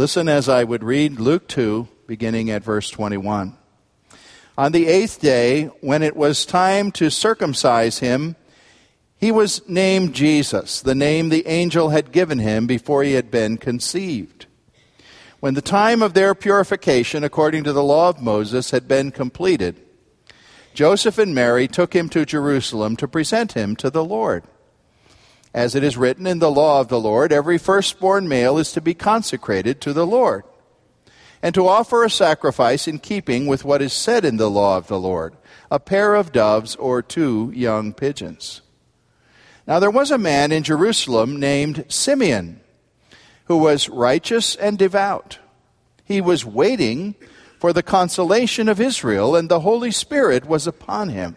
Listen as I would read Luke 2, beginning at verse 21. On the eighth day, when it was time to circumcise him, he was named Jesus, the name the angel had given him before he had been conceived. When the time of their purification, according to the law of Moses, had been completed, Joseph and Mary took him to Jerusalem to present him to the Lord. As it is written in the law of the Lord, every firstborn male is to be consecrated to the Lord, and to offer a sacrifice in keeping with what is said in the law of the Lord a pair of doves or two young pigeons. Now there was a man in Jerusalem named Simeon, who was righteous and devout. He was waiting for the consolation of Israel, and the Holy Spirit was upon him.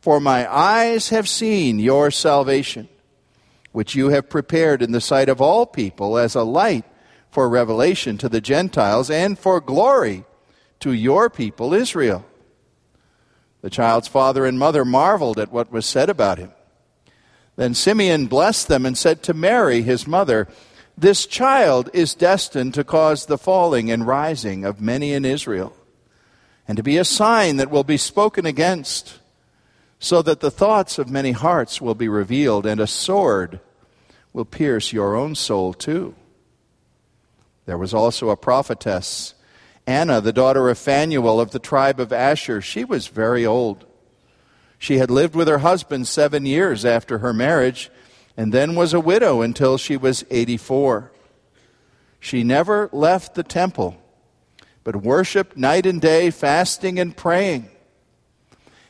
for my eyes have seen your salvation, which you have prepared in the sight of all people as a light for revelation to the Gentiles and for glory to your people Israel. The child's father and mother marveled at what was said about him. Then Simeon blessed them and said to Mary, his mother, This child is destined to cause the falling and rising of many in Israel, and to be a sign that will be spoken against so that the thoughts of many hearts will be revealed, and a sword will pierce your own soul too. There was also a prophetess, Anna, the daughter of Phanuel of the tribe of Asher. She was very old. She had lived with her husband seven years after her marriage, and then was a widow until she was 84. She never left the temple, but worshiped night and day, fasting and praying.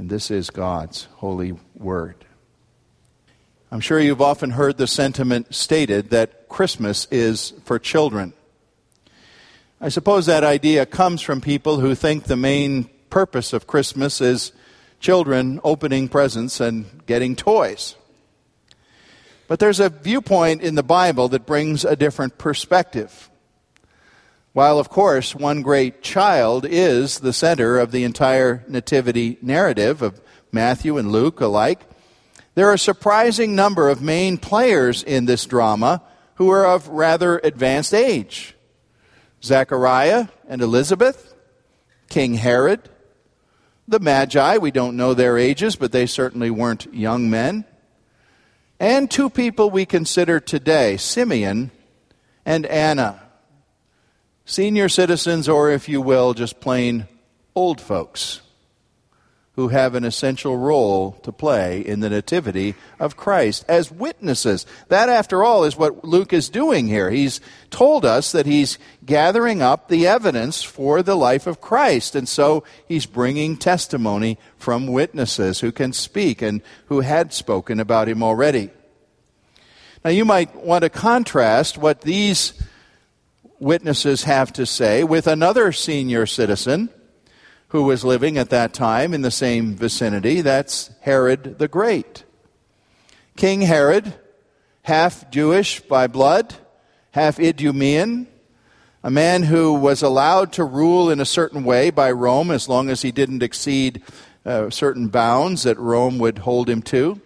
And this is God's holy word. I'm sure you've often heard the sentiment stated that Christmas is for children. I suppose that idea comes from people who think the main purpose of Christmas is children opening presents and getting toys. But there's a viewpoint in the Bible that brings a different perspective. While, of course, one great child is the center of the entire nativity narrative of Matthew and Luke alike, there are a surprising number of main players in this drama who are of rather advanced age. Zechariah and Elizabeth, King Herod, the Magi, we don't know their ages, but they certainly weren't young men, and two people we consider today, Simeon and Anna senior citizens, or if you will, just plain old folks who have an essential role to play in the nativity of Christ as witnesses. That, after all, is what Luke is doing here. He's told us that he's gathering up the evidence for the life of Christ, and so he's bringing testimony from witnesses who can speak and who had spoken about him already. Now, you might want to contrast what these witnesses have to say with another senior citizen who was living at that time in the same vicinity. That's Herod the Great. King Herod, half Jewish by blood, half Idumean, a man who was allowed to rule in a certain way by Rome as long as he didn't exceed uh, certain bounds that Rome would hold him to.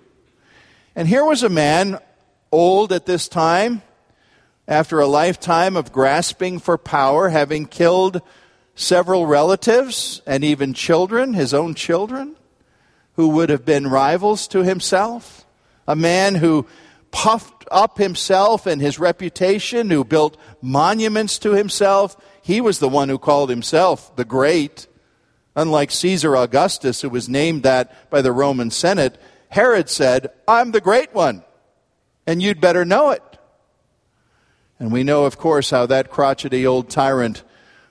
And here was a man old at this time, after a lifetime of grasping for power, having killed several relatives and even children, his own children, who would have been rivals to himself. A man who puffed up himself and his reputation, who built monuments to himself. He was the one who called himself the Great. Unlike Caesar Augustus, who was named that by the Roman Senate, Herod said, I'm the Great One, and you'd better know it. And we know, of course, how that crotchety old tyrant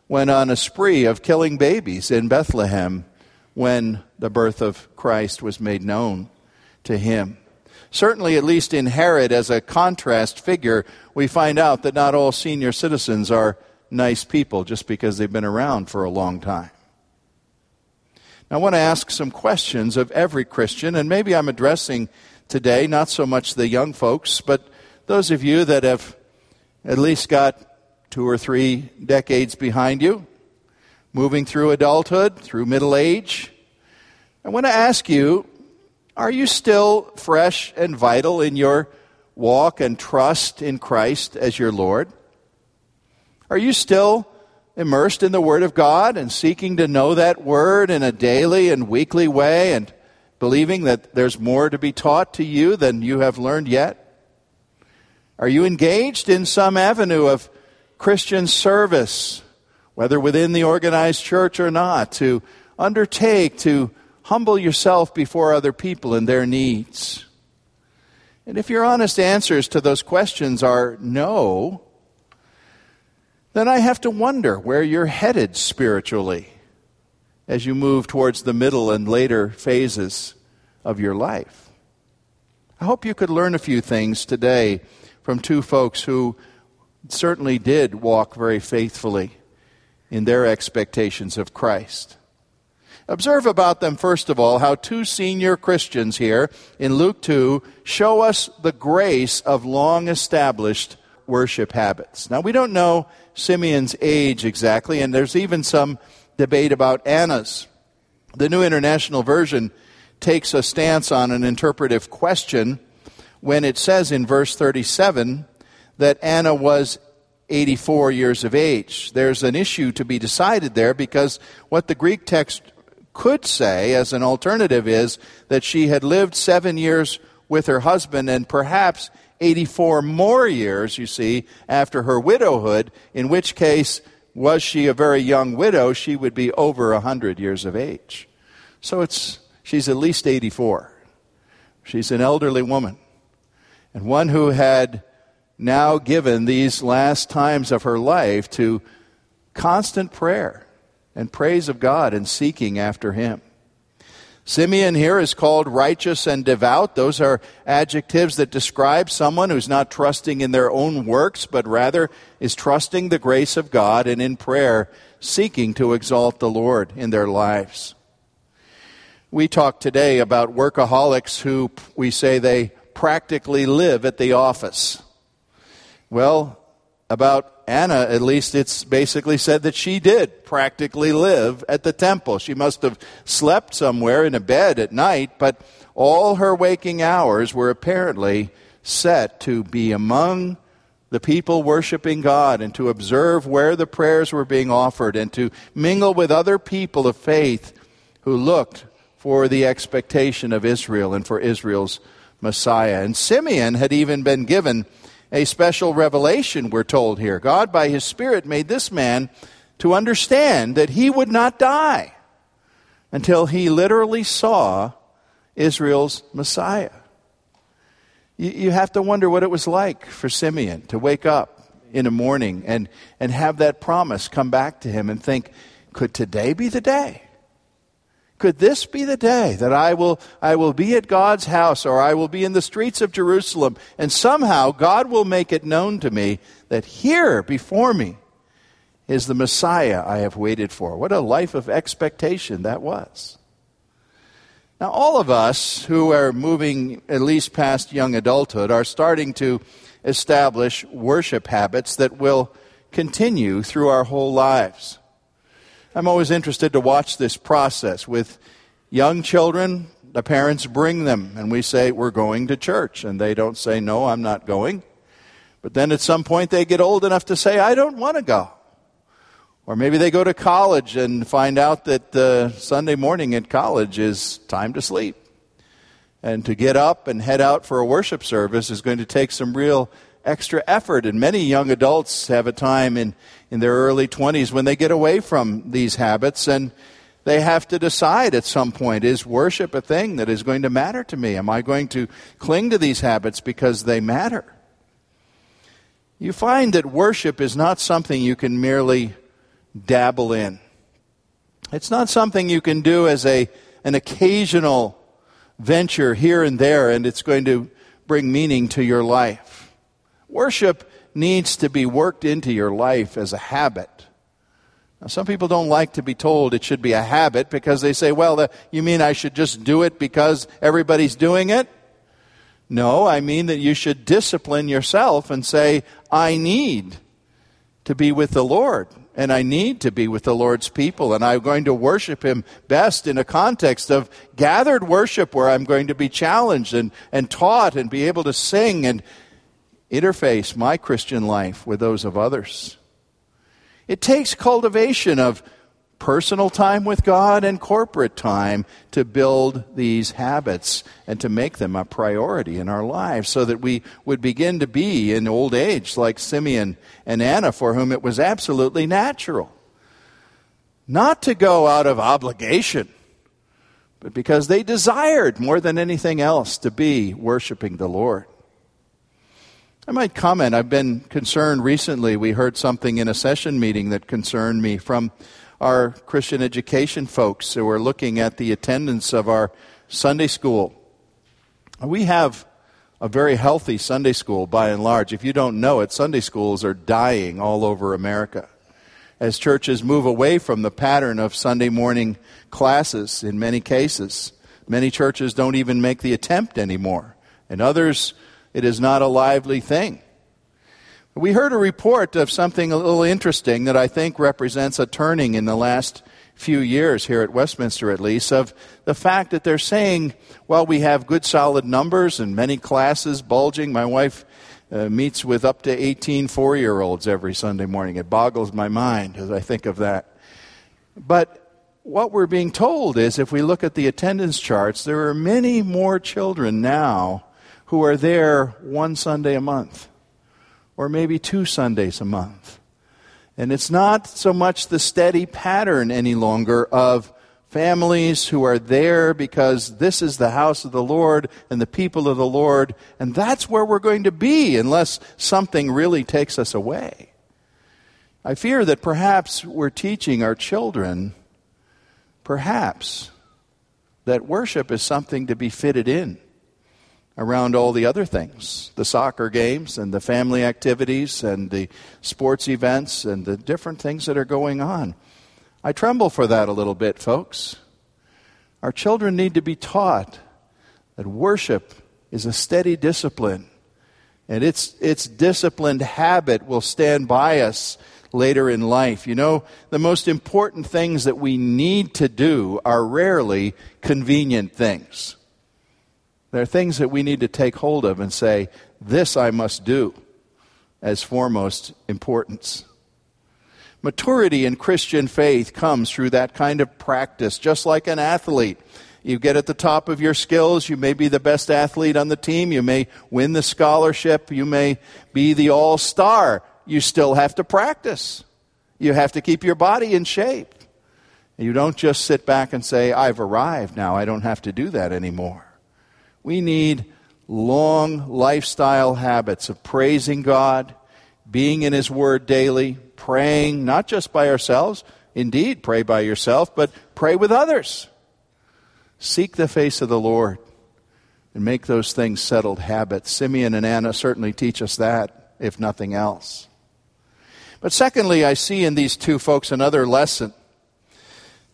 went on a spree of killing babies in Bethlehem when the birth of Christ was made known to him. Certainly, at least in Herod, as a contrast figure, we find out that not all senior citizens are nice people just because they've been around for a long time. Now, I want to ask some questions of every Christian, and maybe I'm addressing today not so much the young folks, but those of you that have at least got two or three decades behind you, moving through adulthood, through middle age. I want to ask you are you still fresh and vital in your walk and trust in Christ as your Lord? Are you still immersed in the Word of God and seeking to know that Word in a daily and weekly way and believing that there's more to be taught to you than you have learned yet? Are you engaged in some avenue of Christian service, whether within the organized church or not, to undertake to humble yourself before other people and their needs? And if your honest answers to those questions are no, then I have to wonder where you're headed spiritually as you move towards the middle and later phases of your life. I hope you could learn a few things today from two folks who certainly did walk very faithfully in their expectations of Christ. Observe about them, first of all, how two senior Christians here in Luke 2 show us the grace of long established worship habits. Now, we don't know Simeon's age exactly, and there's even some debate about Anna's. The New International Version takes a stance on an interpretive question when it says in verse 37 that Anna was 84 years of age. There's an issue to be decided there because what the Greek text could say as an alternative is that she had lived seven years with her husband and perhaps 84 more years, you see, after her widowhood, in which case, was she a very young widow, she would be over 100 years of age. So it's, she's at least 84. She's an elderly woman, and one who had now given these last times of her life to constant prayer and praise of God and seeking after Him. Simeon here is called righteous and devout. Those are adjectives that describe someone who's not trusting in their own works, but rather is trusting the grace of God and in prayer seeking to exalt the Lord in their lives. We talk today about workaholics who we say they practically live at the office. Well, about Anna, at least it's basically said that she did practically live at the temple. She must have slept somewhere in a bed at night, but all her waking hours were apparently set to be among the people worshiping God and to observe where the prayers were being offered and to mingle with other people of faith who looked for the expectation of Israel and for Israel's Messiah. And Simeon had even been given a special revelation, we're told here. God, by his Spirit, made this man to understand that he would not die until he literally saw Israel's Messiah. You, you have to wonder what it was like for Simeon to wake up in the morning and, and have that promise come back to him and think, could today be the day? Could this be the day that I will, I will be at God's house or I will be in the streets of Jerusalem and somehow God will make it known to me that here before me is the Messiah I have waited for. What a life of expectation that was. Now, all of us who are moving at least past young adulthood are starting to establish worship habits that will continue through our whole lives. I'm always interested to watch this process. With young children, the parents bring them, and we say, We're going to church. And they don't say, No, I'm not going. But then at some point, they get old enough to say, I don't want to go. Or maybe they go to college and find out that uh, Sunday morning at college is time to sleep. And to get up and head out for a worship service is going to take some real extra effort. And many young adults have a time in, in their early 20s when they get away from these habits and they have to decide at some point is worship a thing that is going to matter to me? Am I going to cling to these habits because they matter? You find that worship is not something you can merely dabble in. It's not something you can do as a, an occasional venture here and there and it's going to bring meaning to your life. Worship needs to be worked into your life as a habit. Now, some people don't like to be told it should be a habit because they say, well, the, you mean I should just do it because everybody's doing it? No, I mean that you should discipline yourself and say, I need to be with the Lord and I need to be with the Lord's people, and I'm going to worship Him best in a context of gathered worship where I'm going to be challenged and, and taught and be able to sing and interface my Christian life with those of others. It takes cultivation of personal time with God and corporate time to build these habits and to make them a priority in our lives so that we would begin to be in old age like Simeon and Anna, for whom it was absolutely natural. Not to go out of obligation, but because they desired more than anything else to be worshiping the Lord. I might comment, I've been concerned recently. We heard something in a session meeting that concerned me from our Christian education folks who are looking at the attendance of our Sunday school. We have a very healthy Sunday school by and large. If you don't know it, Sunday schools are dying all over America. As churches move away from the pattern of Sunday morning classes in many cases, many churches don't even make the attempt anymore. And others, it is not a lively thing. We heard a report of something a little interesting that I think represents a turning in the last few years here at Westminster, at least, of the fact that they're saying, well, we have good solid numbers and many classes bulging. My wife uh, meets with up to 18 four year olds every Sunday morning. It boggles my mind as I think of that. But what we're being told is if we look at the attendance charts, there are many more children now who are there one Sunday a month or maybe two Sundays a month. And it's not so much the steady pattern any longer of families who are there because this is the house of the Lord and the people of the Lord, and that's where we're going to be unless something really takes us away. I fear that perhaps we're teaching our children, perhaps, that worship is something to be fitted in around all the other things the soccer games and the family activities and the sports events and the different things that are going on. I tremble for that a little bit, folks. Our children need to be taught that worship is a steady discipline, and its, its disciplined habit will stand by us later in life. You know, the most important things that we need to do are rarely convenient things. There are things that we need to take hold of and say, this I must do as foremost importance. Maturity in Christian faith comes through that kind of practice, just like an athlete. You get at the top of your skills, you may be the best athlete on the team, you may win the scholarship, you may be the all star. You still have to practice. You have to keep your body in shape. You don't just sit back and say, I've arrived now, I don't have to do that anymore. We need long lifestyle habits of praising God, being in His Word daily, praying, not just by ourselves. Indeed, pray by yourself, but pray with others. Seek the face of the Lord and make those things settled habits. Simeon and Anna certainly teach us that, if nothing else. But secondly, I see in these two folks another lesson.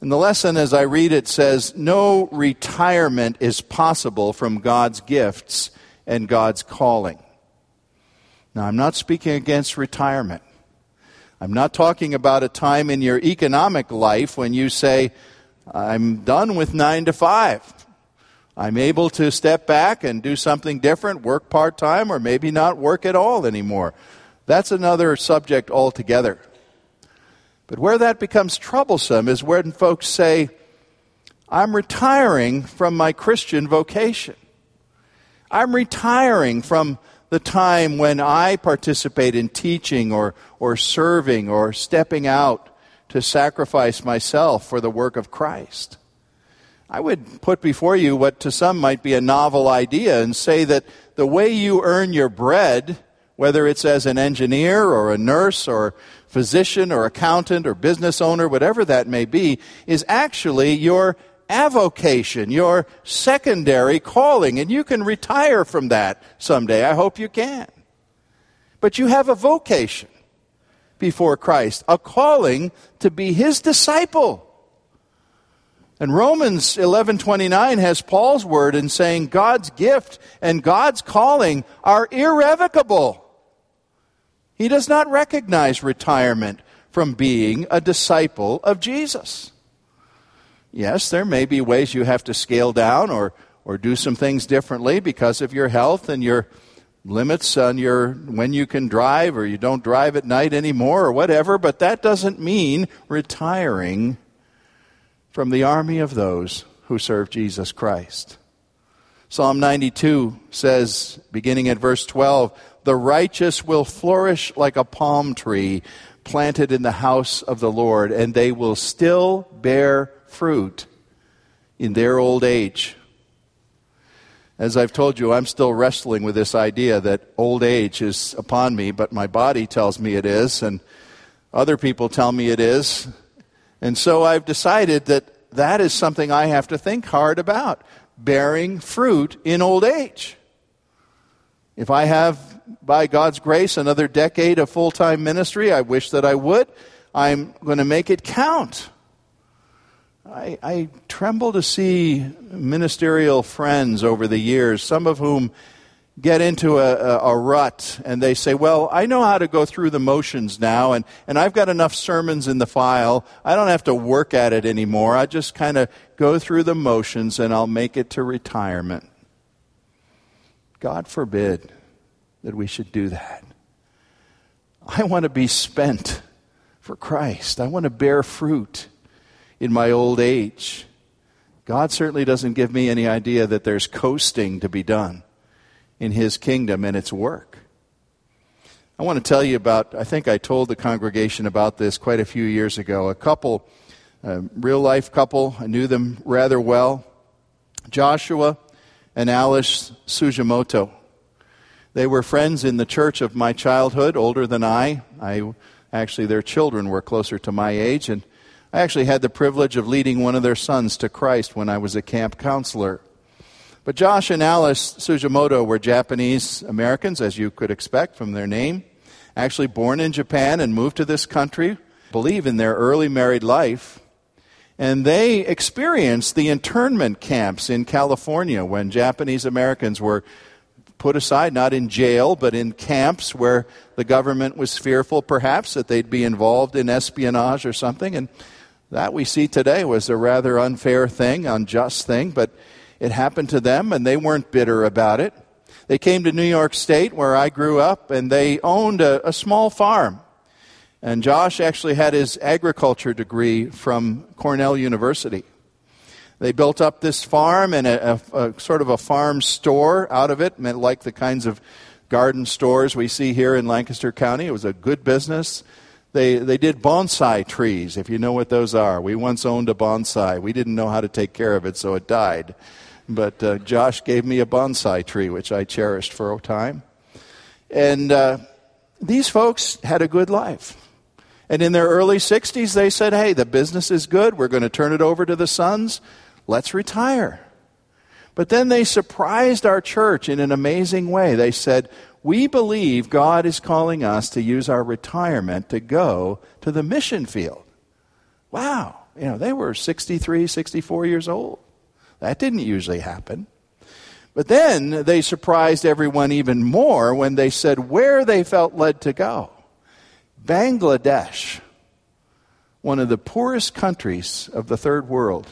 And the lesson, as I read it, says no retirement is possible from God's gifts and God's calling. Now, I'm not speaking against retirement. I'm not talking about a time in your economic life when you say, I'm done with nine to five. I'm able to step back and do something different, work part time, or maybe not work at all anymore. That's another subject altogether. But where that becomes troublesome is when folks say, I'm retiring from my Christian vocation. I'm retiring from the time when I participate in teaching or, or serving or stepping out to sacrifice myself for the work of Christ. I would put before you what to some might be a novel idea and say that the way you earn your bread whether it's as an engineer or a nurse or physician or accountant or business owner, whatever that may be, is actually your avocation, your secondary calling. And you can retire from that someday. I hope you can. But you have a vocation before Christ, a calling to be his disciple. And Romans 11:29 has Paul's word in saying God's gift and God's calling are irrevocable. He does not recognize retirement from being a disciple of Jesus. Yes, there may be ways you have to scale down or, or do some things differently because of your health and your limits on your when you can drive or you don't drive at night anymore or whatever, but that doesn't mean retiring from the army of those who serve Jesus Christ. Psalm 92 says, beginning at verse 12, the righteous will flourish like a palm tree planted in the house of the Lord, and they will still bear fruit in their old age. As I've told you, I'm still wrestling with this idea that old age is upon me, but my body tells me it is, and other people tell me it is. And so I've decided that that is something I have to think hard about bearing fruit in old age. If I have, by God's grace, another decade of full time ministry, I wish that I would, I'm going to make it count. I, I, tremble to see ministerial friends over the years, some of whom get into a, a, a, rut and they say, Well, I know how to go through the motions now, and, and I've got enough sermons in the file. I don't have to work at it anymore. I just kind of go through the motions and I'll make it to retirement. God forbid that we should do that. I want to be spent for Christ. I want to bear fruit in my old age. God certainly doesn't give me any idea that there's coasting to be done in His kingdom and its work. I want to tell you about, I think I told the congregation about this quite a few years ago. A couple, a real life couple, I knew them rather well. Joshua and Alice Sugimoto. They were friends in the church of my childhood, older than I. I actually, their children were closer to my age, and I actually had the privilege of leading one of their sons to Christ when I was a camp counselor. But Josh and Alice Sugimoto were Japanese Americans, as you could expect from their name, actually born in Japan and moved to this country, believe in their early married life. And they experienced the internment camps in California when Japanese Americans were put aside, not in jail, but in camps where the government was fearful, perhaps, that they'd be involved in espionage or something. And that we see today was a rather unfair thing, unjust thing, but it happened to them, and they weren't bitter about it. They came to New York State, where I grew up, and they owned a, a small farm. And Josh actually had his agriculture degree from Cornell University. They built up this farm and a, a, a sort of a farm store out of it, like the kinds of garden stores we see here in Lancaster County. It was a good business. They, they did bonsai trees, if you know what those are. We once owned a bonsai. We didn't know how to take care of it, so it died. But uh, Josh gave me a bonsai tree, which I cherished for a time. And uh, these folks had a good life. And in their early 60s, they said, hey, the business is good. We're going to turn it over to the sons let's retire. But then they surprised our church in an amazing way. They said, we believe God is calling us to use our retirement to go to the mission field. Wow. You know, they were 63, 64 years old. That didn't usually happen. But then they surprised everyone even more when they said where they felt led to go. Bangladesh, one of the poorest countries of the third world,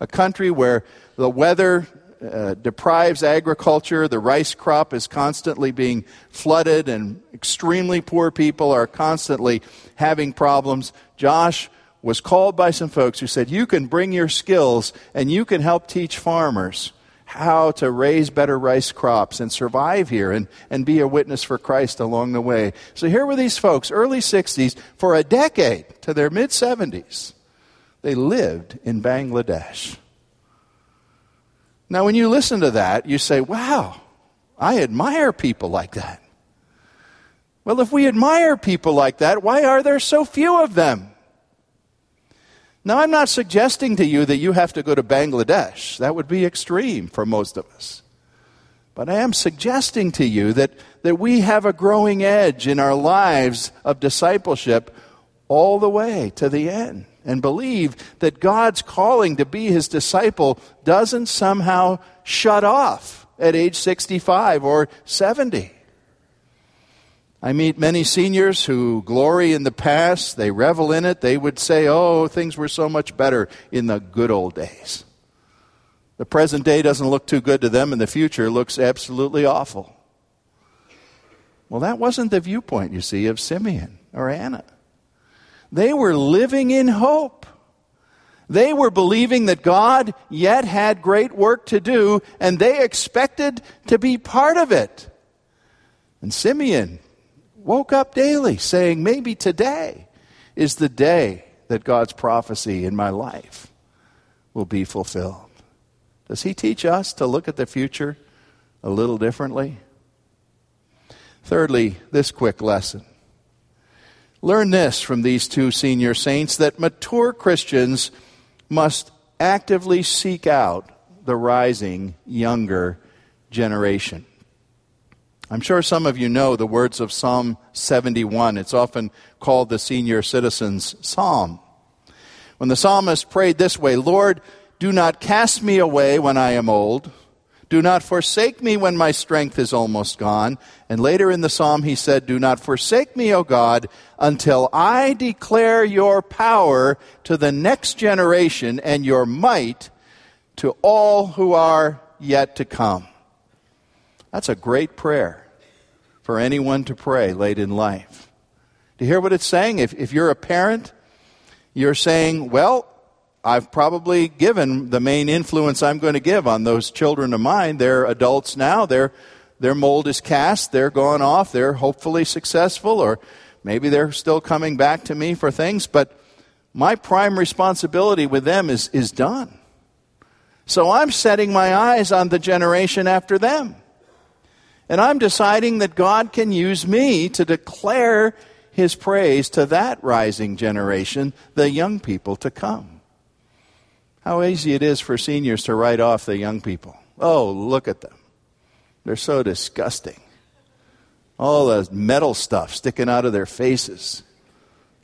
a country where the weather uh, deprives agriculture, the rice crop is constantly being flooded, and extremely poor people are constantly having problems. Josh was called by some folks who said, You can bring your skills and you can help teach farmers how to raise better rice crops and survive here and, and be a witness for Christ along the way. So here were these folks, early 60s, for a decade to their mid 70s. They lived in Bangladesh. Now, when you listen to that, you say, wow, I admire people like that. Well, if we admire people like that, why are there so few of them? Now, I'm not suggesting to you that you have to go to Bangladesh. That would be extreme for most of us. But I am suggesting to you that, that we have a growing edge in our lives of discipleship all the way to the end. And believe that God's calling to be his disciple doesn't somehow shut off at age 65 or 70. I meet many seniors who glory in the past, they revel in it. They would say, oh, things were so much better in the good old days. The present day doesn't look too good to them, and the future looks absolutely awful. Well, that wasn't the viewpoint, you see, of Simeon or Anna. They were living in hope. They were believing that God yet had great work to do, and they expected to be part of it. And Simeon woke up daily saying, Maybe today is the day that God's prophecy in my life will be fulfilled. Does he teach us to look at the future a little differently? Thirdly, this quick lesson. Learn this from these two senior saints that mature Christians must actively seek out the rising younger generation. I'm sure some of you know the words of Psalm 71. It's often called the senior citizens psalm. When the psalmist prayed this way, Lord, do not cast me away when I am old. Do not forsake me when my strength is almost gone. And later in the psalm, he said, Do not forsake me, O God, until I declare your power to the next generation and your might to all who are yet to come. That's a great prayer for anyone to pray late in life. Do you hear what it's saying? If, if you're a parent, you're saying, well, I've probably given the main influence I'm going to give on those children of mine. They're adults now. Their, their mold is cast. They're gone off. They're hopefully successful, or maybe they're still coming back to me for things. But my prime responsibility with them is, is done. So I'm setting my eyes on the generation after them. And I'm deciding that God can use me to declare his praise to that rising generation, the young people to come. How easy it is for seniors to write off the young people. Oh, look at them. They're so disgusting. All the metal stuff sticking out of their faces,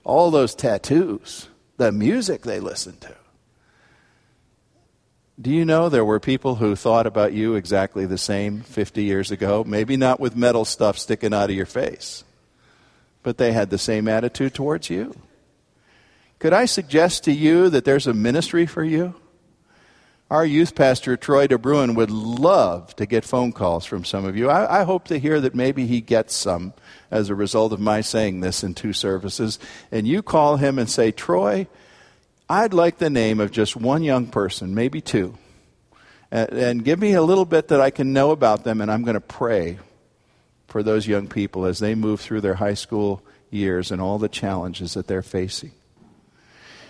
all those tattoos, the music they listen to. Do you know there were people who thought about you exactly the same 50 years ago? Maybe not with metal stuff sticking out of your face, but they had the same attitude towards you. Could I suggest to you that there's a ministry for you? Our youth pastor, Troy DeBruin, would love to get phone calls from some of you. I, I, hope to hear that maybe he gets some as a result of my saying this in two services. And you call him and say, Troy, I'd like the name of just one young person, maybe two, and, and give me a little bit that I can know about them, and I'm going to pray for those young people as they move through their high school years and all the challenges that they're facing.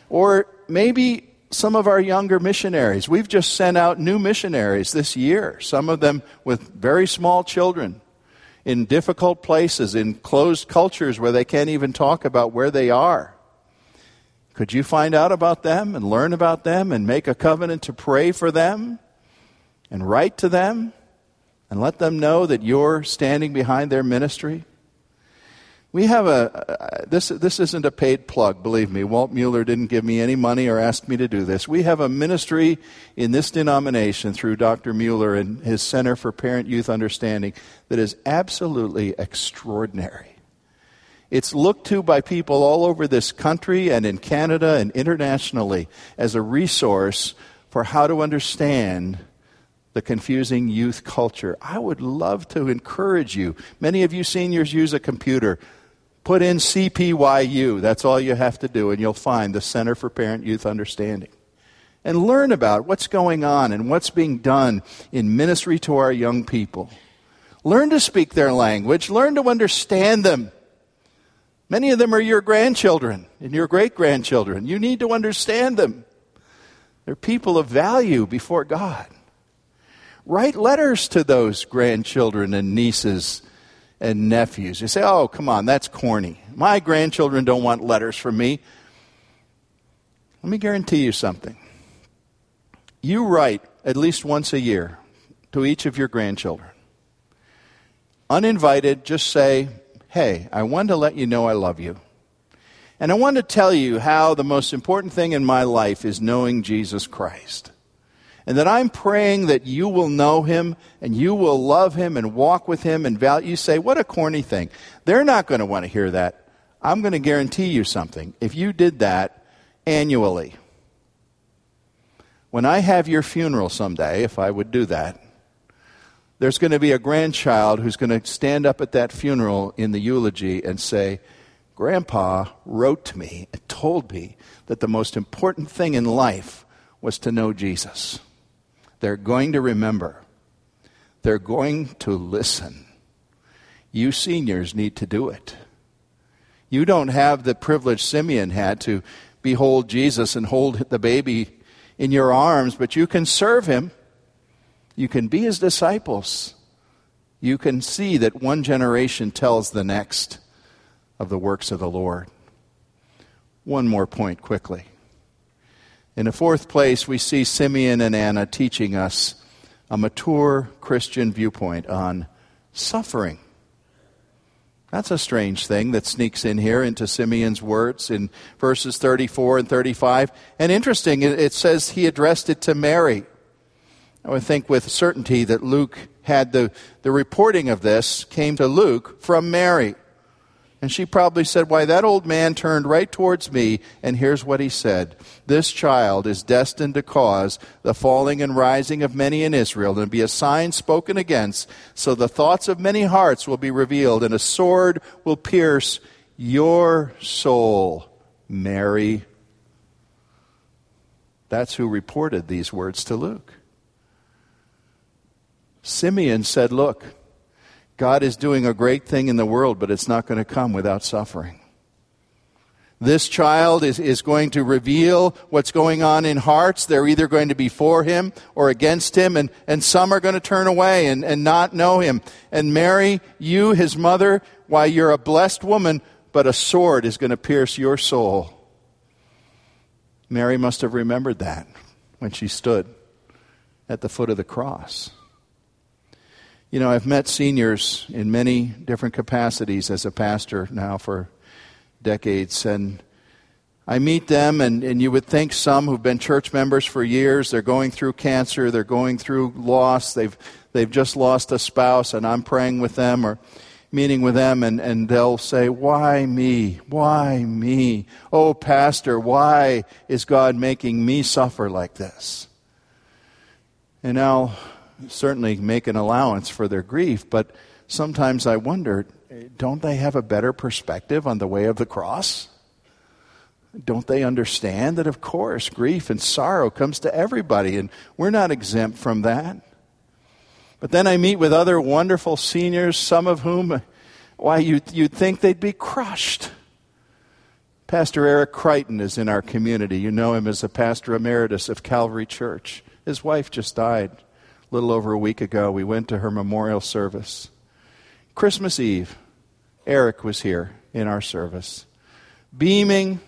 Or maybe some of our younger missionaries. We've just sent out new missionaries this year, some of them with very small children in difficult places, in closed cultures where they can't even talk about where they are. Could you find out about them and learn about them and make a covenant to pray for them and write to them and let them know that you're standing behind their ministry? We have a, uh, this, this isn't a paid plug, believe me. Walt Mueller didn't give me any money or ask me to do this. We have a ministry in this denomination through Dr. Mueller and his Center for Parent Youth Understanding that is absolutely extraordinary. It's looked to by people all over this country and in Canada and internationally as a resource for how to understand the confusing youth culture. I would love to encourage you. Many of you seniors use a computer. Put in CPYU. That's all you have to do, and you'll find the Center for Parent Youth Understanding. And learn about what's going on and what's being done in ministry to our young people. Learn to speak their language, learn to understand them. Many of them are your grandchildren and your great grandchildren. You need to understand them. They're people of value before God. Write letters to those grandchildren and nieces and nephews. You say, oh, come on, that's corny. My grandchildren don't want letters from me. Let me guarantee you something. You write at least once a year to each of your grandchildren. Uninvited, just say, hey, I want to let you know I love you. And I want to tell you how the most important thing in my life is knowing Jesus Christ. And that I'm praying that you will know him and you will love him and walk with him and value. You say, what a corny thing. They're not going to want to hear that. I'm going to guarantee you something. If you did that annually, when I have your funeral someday, if I would do that, there's going to be a grandchild who's going to stand up at that funeral in the eulogy and say, Grandpa wrote to me and told me that the most important thing in life was to know Jesus. They're going to remember. They're going to listen. You seniors need to do it. You don't have the privilege Simeon had to behold Jesus and hold the baby in your arms, but you can serve him. You can be his disciples. You can see that one generation tells the next of the works of the Lord. One more point quickly. In the fourth place, we see Simeon and Anna teaching us a mature Christian viewpoint on suffering. That's a strange thing that sneaks in here into Simeon's words in verses 34 and 35. And interesting, it says he addressed it to Mary. I would think with certainty that Luke had the, the reporting of this came to Luke from Mary. And she probably said, Why, that old man turned right towards me, and here's what he said This child is destined to cause the falling and rising of many in Israel, and be a sign spoken against, so the thoughts of many hearts will be revealed, and a sword will pierce your soul, Mary. That's who reported these words to Luke. Simeon said, Look, God is doing a great thing in the world, but it's not going to come without suffering. This child is, is going to reveal what's going on in hearts. They're either going to be for him or against him, and, and some are going to turn away and, and not know him. And Mary, you, his mother, why, you're a blessed woman, but a sword is going to pierce your soul. Mary must have remembered that when she stood at the foot of the cross. You know, I've met seniors in many different capacities as a pastor now for decades, and I meet them, and, and you would think some who've been church members for years, they're going through cancer, they're going through loss, they've, they've just lost a spouse, and I'm praying with them or meeting with them, and, and they'll say, Why me? Why me? Oh, Pastor, why is God making me suffer like this? And now certainly make an allowance for their grief, but sometimes I wonder don't they have a better perspective on the way of the cross? Don't they understand that, of course, grief and sorrow comes to everybody, and we're not exempt from that? But then I meet with other wonderful seniors, some of whom, why, you, you'd think they'd be crushed. Pastor Eric Crichton is in our community. You know him as a pastor emeritus of Calvary Church. His wife just died little over a week ago. We went to her memorial service. Christmas Eve, Eric was here in our service. Beaming,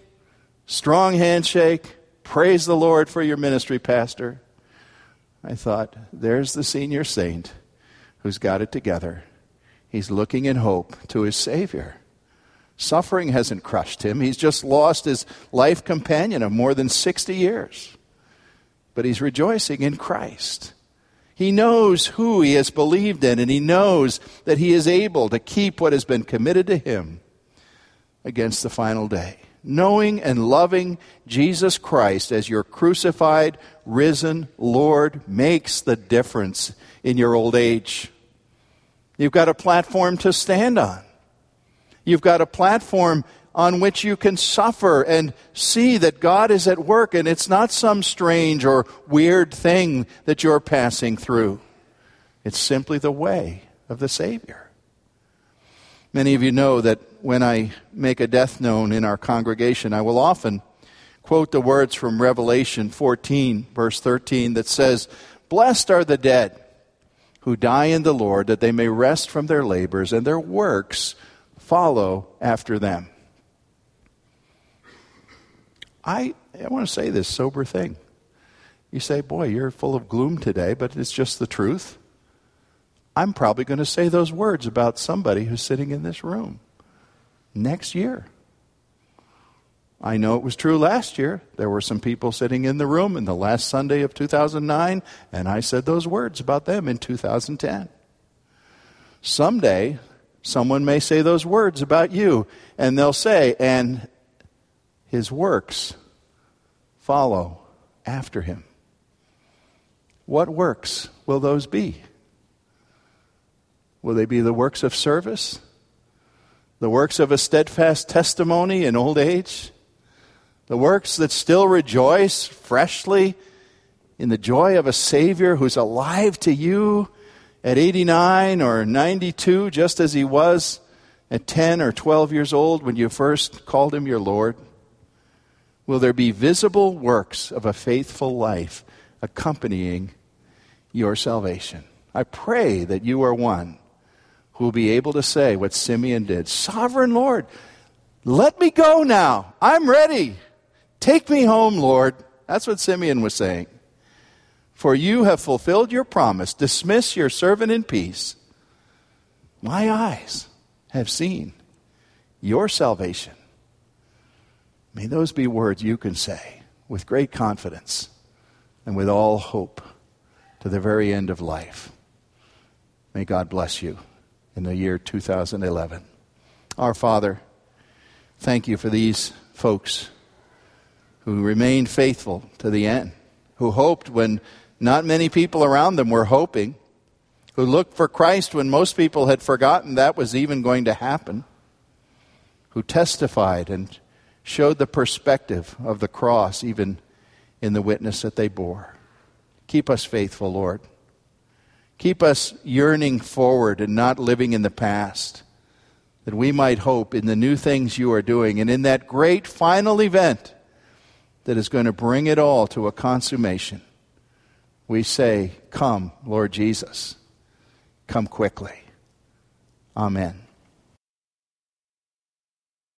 strong handshake. Praise the Lord for your ministry, Pastor. I thought, there's the senior saint who's got it together. He's looking in hope to his Savior. Suffering hasn't crushed him. He's just lost his life companion of more than 60 years. But he's rejoicing in Christ. He knows who he has believed in, and he knows that he is able to keep what has been committed to him against the final day. Knowing and loving Jesus Christ as your crucified, risen Lord makes the difference in your old age. You've got a platform to stand on. You've got a platform on which you can suffer and see that God is at work and it's not some strange or weird thing that you're passing through. It's simply the way of the Savior. Many of you know that when I make a death known in our congregation, I will often quote the words from Revelation 14, verse 13, that says, Blessed are the dead who die in the Lord, that they may rest from their labors and their works follow after them. I, I want to say this sober thing. You say, Boy, you're full of gloom today, but it's just the truth. I'm probably going to say those words about somebody who's sitting in this room next year. I know it was true last year. There were some people sitting in the room in the last Sunday of 2009, and I said those words about them in 2010. Someday, Someone may say those words about you, and they'll say, and his works follow after him. What works will those be? Will they be the works of service? The works of a steadfast testimony in old age? The works that still rejoice freshly in the joy of a Savior who's alive to you at 89 or 92, just as he was at 10 or 12 years old when you first called him your Lord? Will there be visible works of a faithful life accompanying your salvation? I pray that you are one who will be able to say what Simeon did Sovereign Lord, let me go now. I'm ready. Take me home, Lord. That's what Simeon was saying. For you have fulfilled your promise. Dismiss your servant in peace. My eyes have seen your salvation. May those be words you can say with great confidence and with all hope to the very end of life. May God bless you in the year 2011. Our Father, thank you for these folks who remained faithful to the end, who hoped when not many people around them were hoping, who looked for Christ when most people had forgotten that was even going to happen, who testified and showed the perspective of the cross even in the witness that they bore. Keep us faithful, Lord. Keep us yearning forward and not living in the past, that we might hope in the new things you are doing and in that great final event that is going to bring it all to a consummation we say, Come, Lord Jesus, come quickly. Amen.